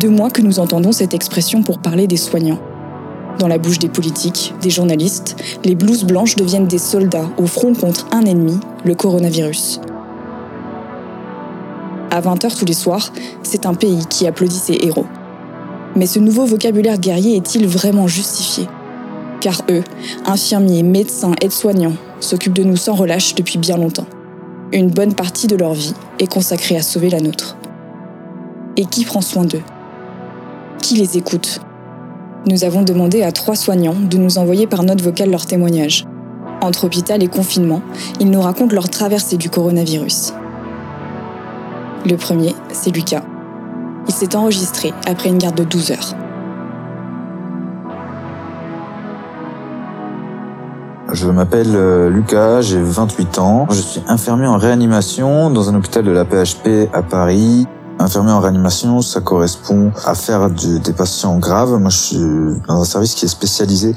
Deux mois que nous entendons cette expression pour parler des soignants. Dans la bouche des politiques, des journalistes, les blouses blanches deviennent des soldats au front contre un ennemi, le coronavirus. À 20h tous les soirs, c'est un pays qui applaudit ses héros. Mais ce nouveau vocabulaire guerrier est-il vraiment justifié? Car eux, infirmiers, médecins, aides-soignants, s'occupent de nous sans relâche depuis bien longtemps. Une bonne partie de leur vie est consacrée à sauver la nôtre. Et qui prend soin d'eux Qui les écoute Nous avons demandé à trois soignants de nous envoyer par note vocale leurs témoignages. Entre hôpital et confinement, ils nous racontent leur traversée du coronavirus. Le premier, c'est Lucas. Il s'est enregistré après une garde de 12 heures. Je m'appelle euh, Lucas, j'ai 28 ans. Je suis infirmier en réanimation dans un hôpital de la PHP à Paris. Infirmier en réanimation, ça correspond à faire des patients graves. Moi, je suis dans un service qui est spécialisé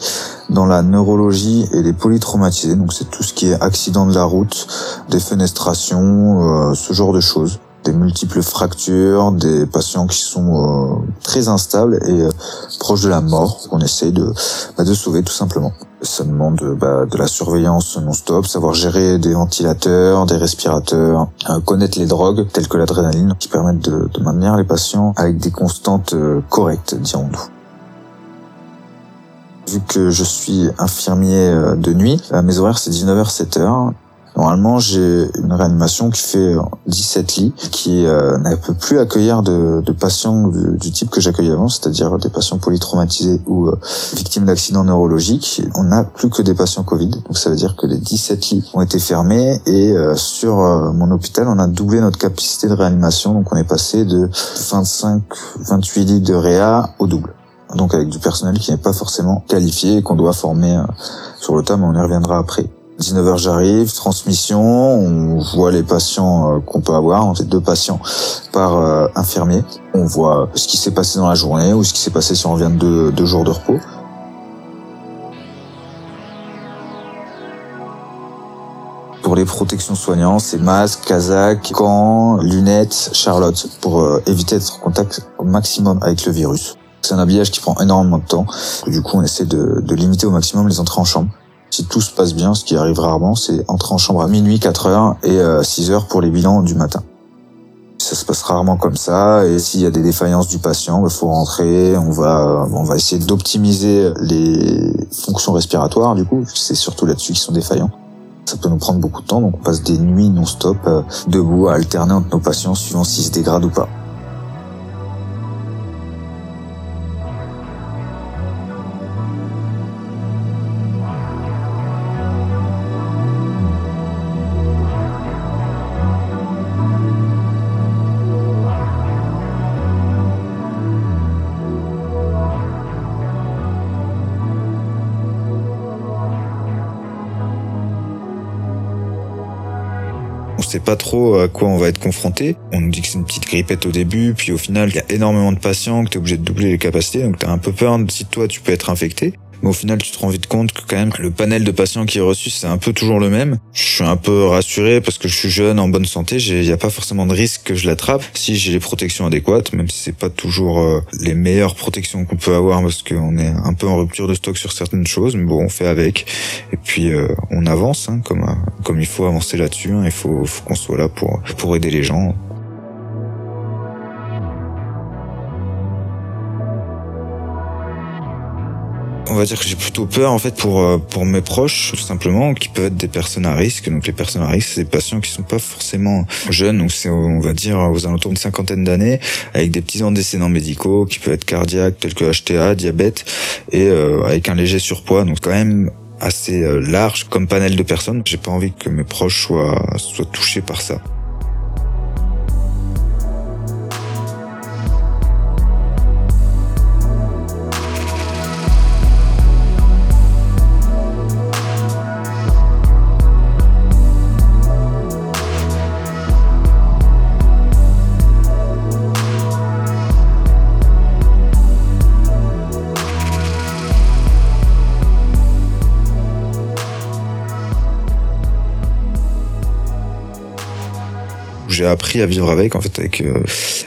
dans la neurologie et les polytraumatisés. Donc, c'est tout ce qui est accident de la route, des fenestrations, euh, ce genre de choses des multiples fractures, des patients qui sont euh, très instables et euh, proches de la mort, qu'on essaye de, bah, de sauver tout simplement. Ça demande bah, de la surveillance non-stop, savoir gérer des ventilateurs, des respirateurs, euh, connaître les drogues telles que l'adrénaline qui permettent de, de, maintenir les patients avec des constantes correctes, dirons-nous. Vu que je suis infirmier de nuit, mes horaires c'est 19h-7h. Normalement, j'ai une réanimation qui fait 17 lits, qui euh, ne peut plus accueillir de, de patients du, type que j'accueillais avant, c'est-à-dire des patients polytraumatisés ou euh, victimes d'accidents neurologiques. On n'a plus que des patients Covid, donc ça veut dire que les 17 lits ont été fermés et euh, sur mon hôpital, on a doublé notre capacité de réanimation, donc on est passé de 25-28 lits de réa au double donc avec du personnel qui n'est pas forcément qualifié et qu'on doit former sur le tas, mais on y reviendra après. 19h j'arrive, transmission, on voit les patients euh, qu'on peut avoir, on fait deux patients par euh, infirmier. On voit ce qui s'est passé dans la journée ou ce qui s'est passé si on revient de deux jours de repos. Pour les protections soignantes, c'est masque, casaque, gants, lunettes, charlotte pour euh, éviter d'être en contact au maximum avec le virus. C'est un habillage qui prend énormément de temps. Du coup, on essaie de, de limiter au maximum les entrées en chambre. Si tout se passe bien, ce qui arrive rarement, c'est entrer en chambre à minuit, 4 heures et 6 euh, heures pour les bilans du matin. Ça se passe rarement comme ça et s'il y a des défaillances du patient, il bah, faut rentrer, on va on va essayer d'optimiser les fonctions respiratoires du coup, c'est surtout là-dessus qu'ils sont défaillants. Ça peut nous prendre beaucoup de temps, donc on passe des nuits non-stop euh, debout à alterner entre nos patients suivant s'ils se dégradent ou pas. Sait pas trop à quoi on va être confronté. On nous dit que c'est une petite grippette au début, puis au final, il y a énormément de patients, que tu es obligé de doubler les capacités, donc tu as un peu peur si toi tu peux être infecté. Mais au final, tu te rends vite compte que quand même le panel de patients qui est reçu, c'est un peu toujours le même. Je suis un peu rassuré parce que je suis jeune, en bonne santé. Il n'y a pas forcément de risque que je l'attrape si j'ai les protections adéquates, même si c'est pas toujours euh, les meilleures protections qu'on peut avoir parce qu'on est un peu en rupture de stock sur certaines choses. Mais bon, on fait avec. Et puis, euh, on avance, hein, comme, euh, comme il faut avancer là-dessus. Hein. Il faut, faut qu'on soit là pour, pour aider les gens. On va dire que j'ai plutôt peur en fait pour euh, pour mes proches tout simplement qui peuvent être des personnes à risque. Donc les personnes à risque c'est des patients qui sont pas forcément jeunes. Donc c'est on va dire aux alentours d'une cinquantaine d'années avec des petits antécédents médicaux qui peuvent être cardiaques tels que HTA diabète et euh, avec un léger surpoids. Donc quand même assez euh, large comme panel de personnes. J'ai pas envie que mes proches soient soient touchés par ça j'ai appris à vivre avec, en fait, avec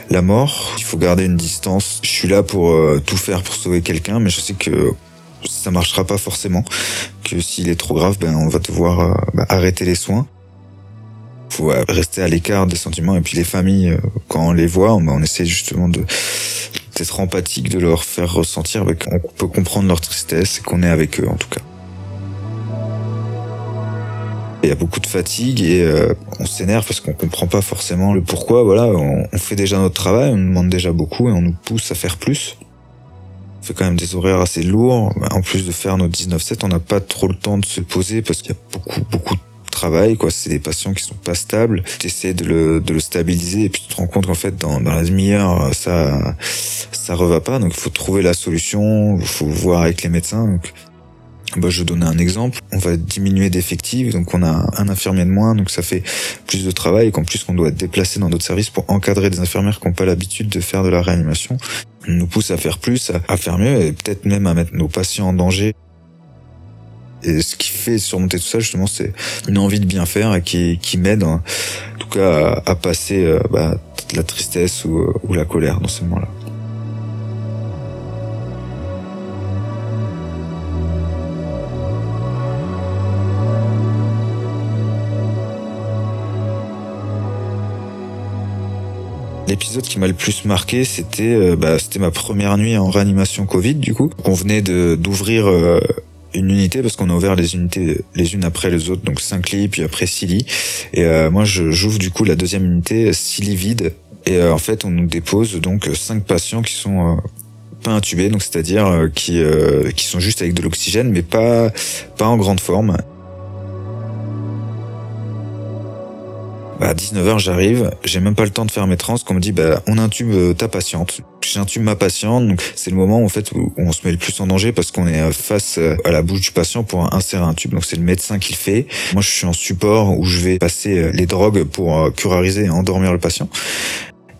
la mort. Il faut garder une distance. Je suis là pour tout faire pour sauver quelqu'un, mais je sais que ça marchera pas forcément. Que s'il est trop grave, ben on va devoir bah, arrêter les soins faut rester à l'écart des sentiments et puis les familles euh, quand on les voit on, essaie justement de d'être empathique de leur faire ressentir qu'on peut comprendre leur tristesse et qu'on est avec eux en tout cas il y a beaucoup de fatigue et euh, on s'énerve parce qu'on comprend pas forcément le pourquoi. Voilà, on, fait déjà notre travail, on demande déjà beaucoup et on nous pousse à faire plus. On fait quand même des horaires assez lourds. En plus de faire nos 19-7, on n'a pas trop le temps de se poser parce qu'il y a beaucoup, beaucoup de travail, quoi. C'est des patients qui sont pas stables. Tu essaies de le, de le stabiliser et puis tu te rends compte qu'en fait, dans, dans la demi-heure, ça, ça reva pas. Donc, il faut trouver la solution. Il faut voir avec les médecins. Bah, je vais donner un exemple. On va diminuer d'effectifs, donc on a un infirmier de moins, donc ça fait plus de travail et qu'en plus on doit être déplacé dans d'autres services pour encadrer des infirmières qui n'ont pas l'habitude de faire de la réanimation. On nous pousse à faire plus, à faire mieux et peut-être même à mettre nos patients en danger. Et ce qui fait surmonter tout ça, justement, c'est une envie de bien faire et qui, qui m'aide, en tout cas, à, passer euh, bah, la tristesse ou, euh, ou la colère dans ces moments-là. L'épisode qui m'a le plus marqué, c'était euh, bah, c'était ma première nuit en réanimation Covid du coup. On venait de d'ouvrir une unité parce qu'on a ouvert les unités les unes après les autres, donc 5 lits, puis après 6 lits. Et euh, moi, j'ouvre du coup la deuxième unité, 6 lits vides. Et euh, en fait, on nous dépose donc cinq patients qui sont euh, pas intubés, donc c'est-à-dire qui qui sont juste avec de l'oxygène, mais pas pas en grande forme. À 19h, j'arrive, j'ai même pas le temps de faire mes trans, qu'on me dit, bah, on intube euh, ta patiente. J'intube ma patiente, donc c'est le moment en fait où on se met le plus en danger parce qu'on est euh, face euh, à la bouche du patient pour insérer un tube. Donc c'est le médecin qui le fait. Moi, je suis en support où je vais passer les drogues pour curariser et endormir le patient.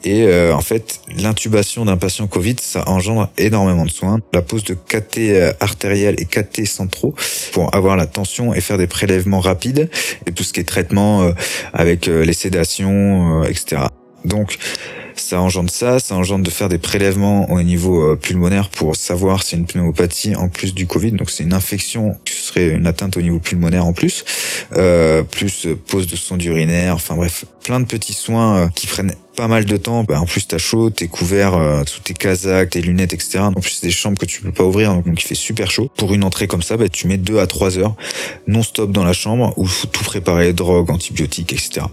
Et euh, en fait, l'intubation d'un patient Covid, ça engendre énormément de soins. La pose de KT euh, artériel et KT centraux pour avoir la tension et faire des prélèvements rapides et tout ce qui est traitement euh, avec les sédations, etc. Donc ça engendre ça, ça engendre de faire des prélèvements au niveau pulmonaire pour savoir si une pneumopathie en plus du Covid. Donc c'est une infection qui serait une atteinte au niveau pulmonaire en plus, euh, plus pose de sonde urinaire, enfin bref, plein de petits soins qui prennent pas mal de temps. Bah, en plus, t'as chaud, t'es couvert euh, sous tes casaques, tes lunettes, etc. En plus, c'est des chambres que tu peux pas ouvrir, donc, il fait super chaud. Pour une entrée comme ça, bah, tu mets deux à trois heures non-stop dans la chambre où faut tout préparer, drogue, antibiotiques, etc.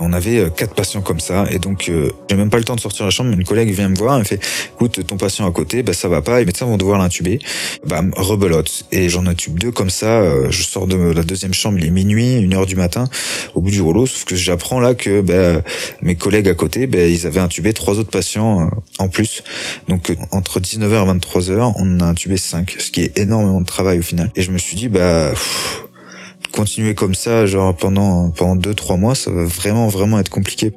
On avait euh, quatre patients comme ça et donc euh, j'ai même pas le temps de sortir de la chambre. Une collègue vient me voir et me fait "Écoute, ton patient à côté, bah ça va pas, les médecins vont devoir l'intuber." Bah rebelote et j'en intube deux comme ça. Euh, je sors de la deuxième chambre, il est minuit, une heure du matin, au bout du rouleau. Sauf que j'apprends là que bah, mes collègues à côté, bah, ils avaient intubé trois autres patients en plus. Donc entre 19h et 23h, on a intubé cinq, ce qui est énormément de travail au final. Et je me suis dit bah continuer comme ça, genre pendant pendant deux trois mois, ça va vraiment vraiment être compliqué.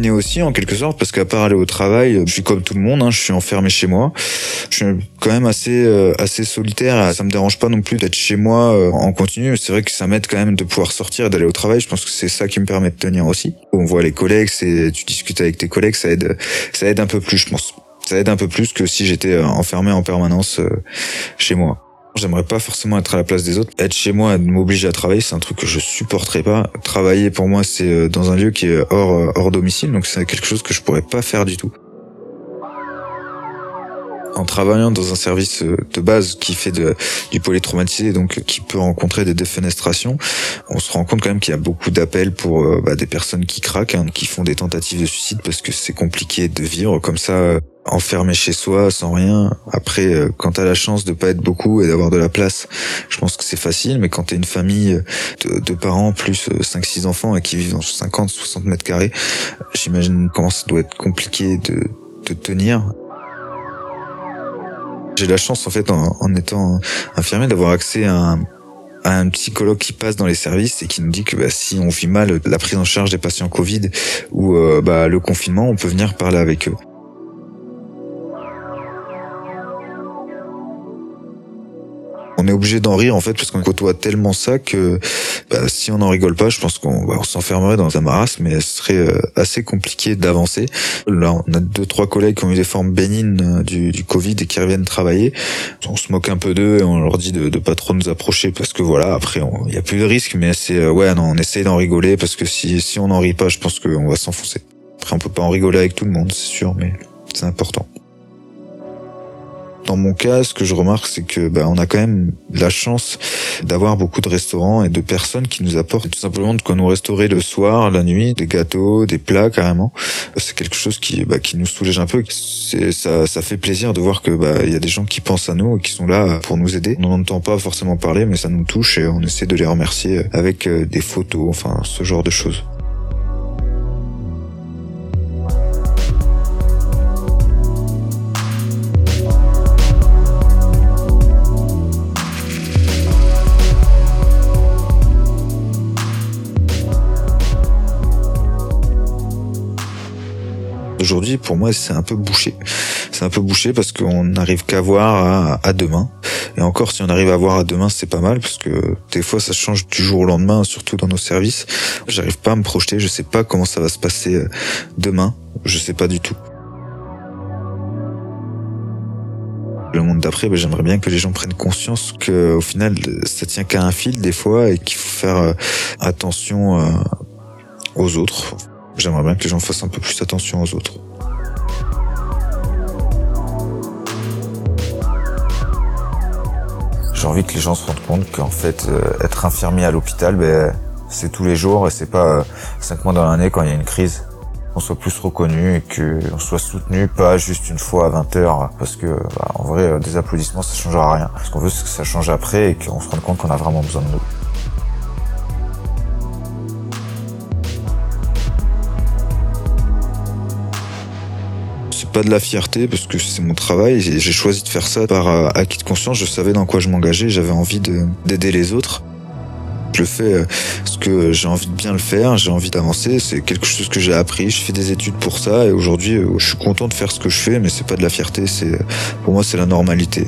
Confiné aussi en quelque sorte parce qu'à part aller au travail, je suis comme tout le monde, hein, je suis enfermé chez moi. Je suis quand même assez euh, assez solitaire. Ça me dérange pas non plus d'être chez moi euh, en continu. C'est vrai que ça m'aide quand même de pouvoir sortir et d'aller au travail. Je pense que c'est ça qui me permet de tenir aussi. On voit les collègues, c'est tu discutes avec tes collègues, ça aide ça aide un peu plus, je pense. Ça aide un peu plus que si j'étais euh, enfermé en permanence chez moi. J'aimerais pas forcément être à la place des autres. Être chez moi, m'obliger à travailler, c'est un truc que je supporterais pas. Travailler pour moi, c'est euh, dans un lieu qui est hors euh, hors domicile, donc c'est quelque chose que je pourrais pas faire du tout. En travaillant dans un service euh, de base qui fait de, du polytraumatisé, donc qui peut rencontrer des défenestrations, on se rend compte quand même qu'il y a beaucoup d'appels pour bah, des personnes qui craquent, hein, qui font des tentatives de suicide parce que c'est compliqué de vivre comme ça enfermé chez soi sans rien. Après, euh, quand t'as la chance de pas être beaucoup et d'avoir de la place, je pense que c'est facile. Mais quand t'es une famille de, parents plus 5-6 enfants et qui vivent dans 50-60 mètres carrés, j'imagine comment ça doit être compliqué de, tenir. J'ai la chance en fait en, en étant infirmier d'avoir accès à un un psychologue qui passe dans les services et qui nous dit que bah, si on vit mal la prise en charge des patients Covid ou euh, bah, le confinement, on peut venir parler avec eux. On est obligé d'en rire en fait parce qu'on côtoie tellement ça que bah, si on n'en rigole pas, je pense qu'on bah, s'enfermerait dans un marasme, mais ce serait euh, assez compliqué d'avancer. Là, on a deux trois collègues qui ont eu des formes bénignes euh, du, Covid et qui reviennent travailler. On se moque un peu d'eux et on leur dit de, de pas trop nous approcher parce que voilà, après il y a plus de risque, mais c'est euh, ouais non, on essaye d'en rigoler parce que si si on n'en rit pas, je pense qu'on va s'enfoncer. Après on peut pas en rigoler avec tout le monde, c'est sûr, mais c'est important. Dans mon cas, ce que je remarque, c'est que bah, on a quand même la chance d'avoir beaucoup de restaurants et de personnes qui nous apportent tout simplement de quoi nous restaurer le soir, la nuit, des gâteaux, des plats carrément. C'est quelque chose qui, bah, qui nous soulage un peu. Ça, ça fait plaisir de voir que bah, y a des gens qui pensent à nous et qui sont là pour nous aider. On n'en entend pas forcément parler, mais ça nous touche et on essaie de les remercier avec euh, des photos, enfin ce genre de choses. Aujourd'hui, pour moi, c'est un peu bouché. C'est un peu bouché parce qu'on n'arrive qu'à voir à, demain. Et encore, si on arrive à voir à demain, c'est pas mal parce que des fois, ça change du jour au lendemain, surtout dans nos services. J'arrive pas à me projeter. Je sais pas comment ça va se passer euh, demain. Je sais pas du tout. Le monde d'après, ben, j'aimerais bien que les gens prennent conscience que au final, ça tient qu'à un fil des fois et qu'il faut faire euh, attention euh, aux autres. J'aimerais bien que les gens fassent un peu plus attention aux autres. J'ai envie que les gens se rendent compte qu'en fait, euh, être infirmier à l'hôpital, ben, c'est tous les jours et c'est pas euh, cinq mois dans l'année quand il y a une crise. Qu'on soit plus reconnu et qu'on soit soutenu, pas juste une fois à 20 heures, parce que bah, en vrai, euh, des applaudissements, ça changera rien. Ce qu'on veut, c'est que ça change après et qu'on se rende compte qu'on a vraiment besoin de nous. Pas de la fierté parce que c'est mon travail. J'ai choisi de faire ça par euh, acquis de conscience. Je savais dans quoi je m'engageais. J'avais envie d'aider les autres. Je le fais euh, parce que j'ai envie de bien le faire, j'ai envie d'avancer. C'est quelque chose que j'ai appris. Je fais des études pour ça et aujourd'hui, euh, je suis content de faire ce que je fais, mais c'est pas de la fierté. C'est pour moi, c'est la normalité.